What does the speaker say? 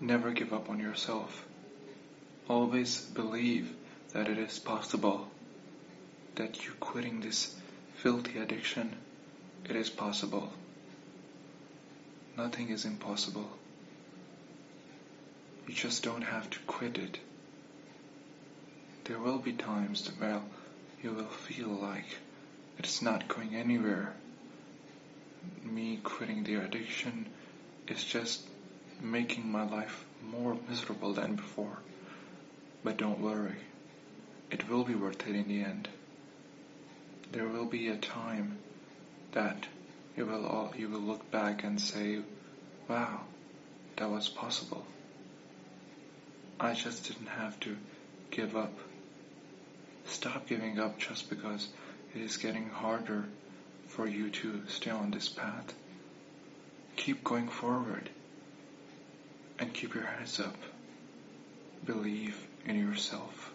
Never give up on yourself. Always believe that it is possible. That you quitting this filthy addiction, it is possible. Nothing is impossible. You just don't have to quit it. There will be times where you will feel like it's not going anywhere. Me quitting the addiction is just making my life more miserable than before. But don't worry, it will be worth it in the end. There will be a time that you will all, you will look back and say, wow, that was possible. I just didn't have to give up. Stop giving up just because it is getting harder for you to stay on this path. Keep going forward and keep your heads up. Believe in yourself.